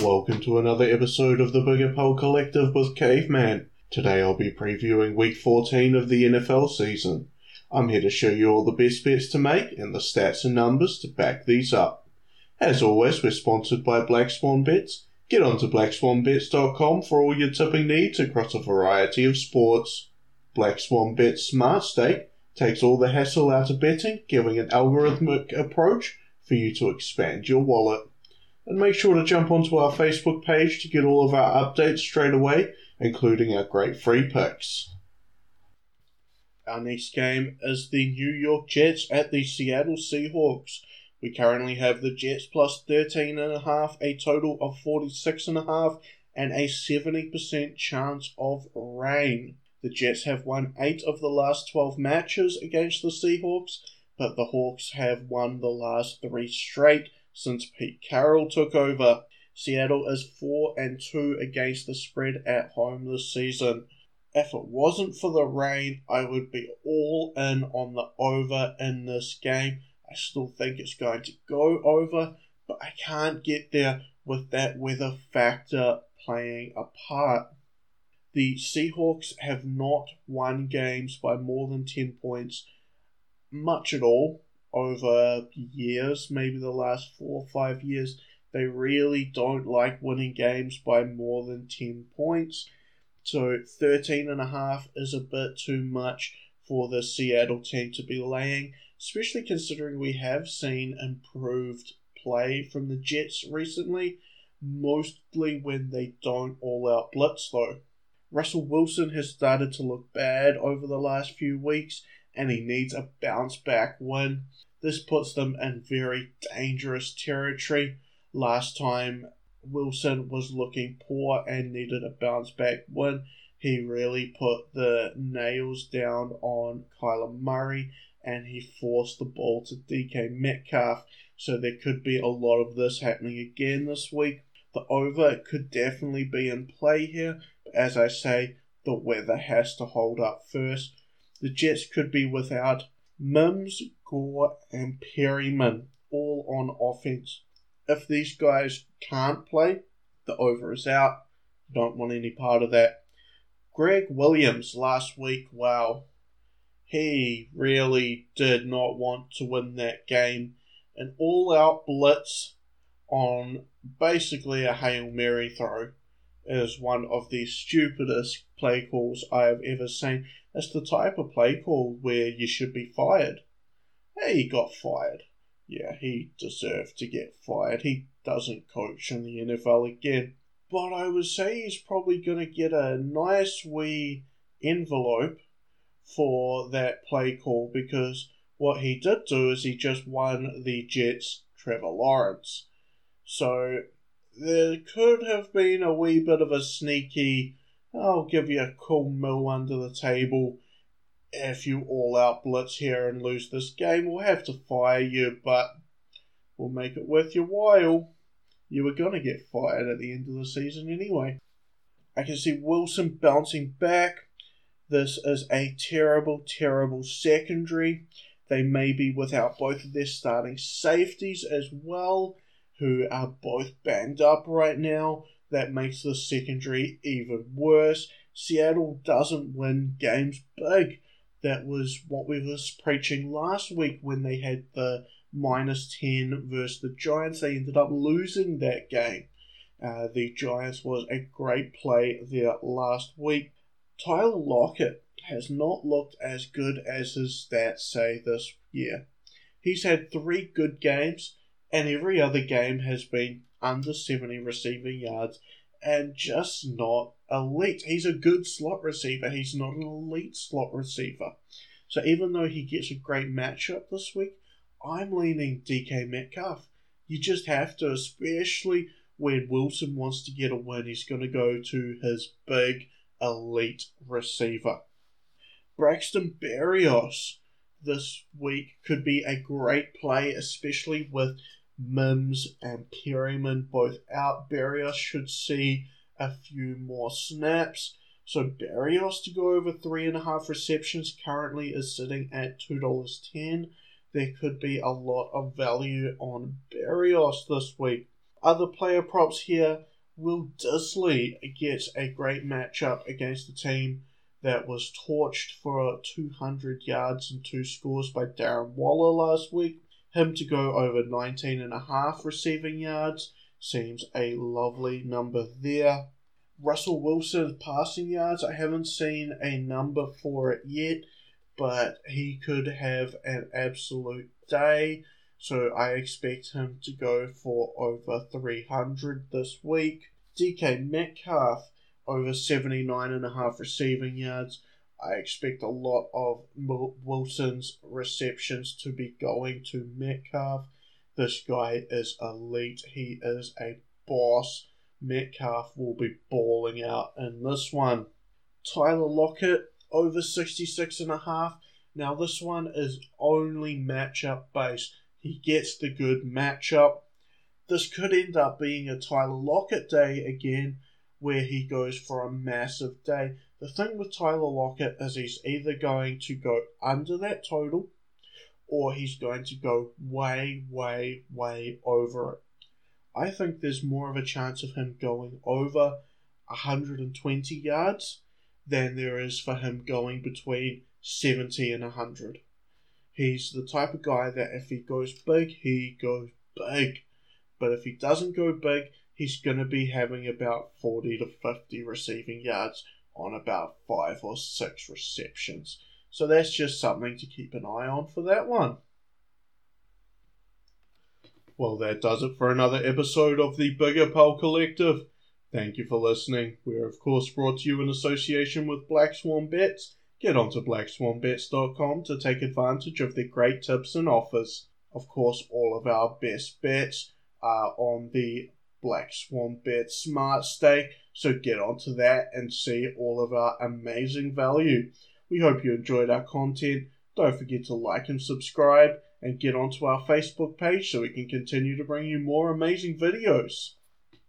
Welcome to another episode of the Bigger Pole Collective with Caveman. Today I'll be previewing week 14 of the NFL season. I'm here to show you all the best bets to make and the stats and numbers to back these up. As always, we're sponsored by Black Swan Bets. Get on to blackswanbets.com for all your tipping needs across a variety of sports. Black Swan Bets Smart Stake takes all the hassle out of betting, giving an algorithmic approach for you to expand your wallet. And make sure to jump onto our Facebook page to get all of our updates straight away, including our great free picks. Our next game is the New York Jets at the Seattle Seahawks. We currently have the Jets plus 13.5, a total of 46.5, and a 70% chance of rain. The Jets have won 8 of the last 12 matches against the Seahawks, but the Hawks have won the last 3 straight since Pete Carroll took over. Seattle is 4 and 2 against the spread at home this season. If it wasn't for the rain, I would be all in on the over in this game. I still think it's going to go over, but I can't get there with that weather factor playing a part. The Seahawks have not won games by more than 10 points much at all over years, maybe the last four or five years. They really don't like winning games by more than 10 points. So 13 and a half is a bit too much for the Seattle team to be laying, especially considering we have seen improved play from the Jets recently, mostly when they don't all out blitz though. Russell Wilson has started to look bad over the last few weeks and he needs a bounce back win. This puts them in very dangerous territory. Last time Wilson was looking poor and needed a bounce back win. He really put the nails down on Kyler Murray and he forced the ball to DK Metcalf. So there could be a lot of this happening again this week. The over could definitely be in play here, but as I say, the weather has to hold up first. The Jets could be without Mims, Gore, and Perriman all on offense. If these guys can't play, the over is out. Don't want any part of that. Gregg Williams last week, wow. He really did not want to win that game. An all out blitz on basically a Hail Mary throw is one of the stupidest play calls I have ever seen. It's the type of play call where you should be fired. Hey, he got fired. Yeah, he deserved to get fired. He doesn't coach in the NFL again but I would say he's probably going to get a nice wee envelope for that play call because what he did do is he just won the Jets Trevor Lawrence. So there could have been a wee bit of a sneaky, I'll give you a cool mill under the table. If you all out blitz here and lose this game, we'll have to fire you, but we'll make it worth your while you were going to get fired at the end of the season anyway. I can see Wilson bouncing back. This is a terrible, terrible secondary. They may be without both of their starting safeties as well, who are both banged up right now. That makes the secondary even worse. Seattle doesn't win games big. That was what we was preaching last week when they had the minus 10 versus the Giants. They ended up losing that game. Uh, the Giants was a great play there last week. Tyler Lockett has not looked as good as his stats say this year. He's had three good games, and every other game has been under 70 receiving yards and just not elite. He's a good slot receiver, he's not an elite slot receiver. So even though he gets a great matchup this week, I'm leaning DK Metcalf. You just have to, especially when Wilson wants to get a win. He's going to go to his big elite receiver. Braxton Berrios this week could be a great play, especially with Mims and Perriman both out. Berrios should see a few more snaps. So Berrios to go over three and a half receptions currently is sitting at two dollars ten there could be a lot of value on Berrios this week. Other player props here Will Dissly gets a great matchup against the team that was torched for 200 yards and two scores by Darren Waller last week. Him to go over 19 and a half receiving yards seems a lovely number there. Russell Wilson's passing yards, I haven't seen a number for it yet, but he could have an absolute day. So I expect him to go for over 300 this week. DK Metcalf over 79 and a half receiving yards. I expect a lot of Wilson's receptions to be going to Metcalf. This guy is elite. He is a boss. Metcalf will be balling out in this one. Tyler Lockett over 66 and a half. Now this one is only matchup based. He gets the good matchup. This could end up being a Tyler Lockett day again where he goes for a massive day. The thing with Tyler Lockett is he's either going to go under that total or he's going to go way, way, way over it. I think there's more of a chance of him going over 120 yards than there is for him going between 70 and 100. He's the type of guy that if he goes big, he goes big. But if he doesn't go big, he's going to be having about 40 to 50 receiving yards on about five or six receptions. So that's just something to keep an eye on for that one. Well, that does it for another episode of the Bigger Pole Collective. Thank you for listening. We're, of course, brought to you in association with Black Swan Bets. Get onto blackswanbets.com to take advantage of their great tips and offers. Of course, all of our best bets are on the Black Swan Bet Smart Stake, so get onto that and see all of our amazing value. We hope you enjoyed our content. Don't forget to like and subscribe and get onto our Facebook page so we can continue to bring you more amazing videos.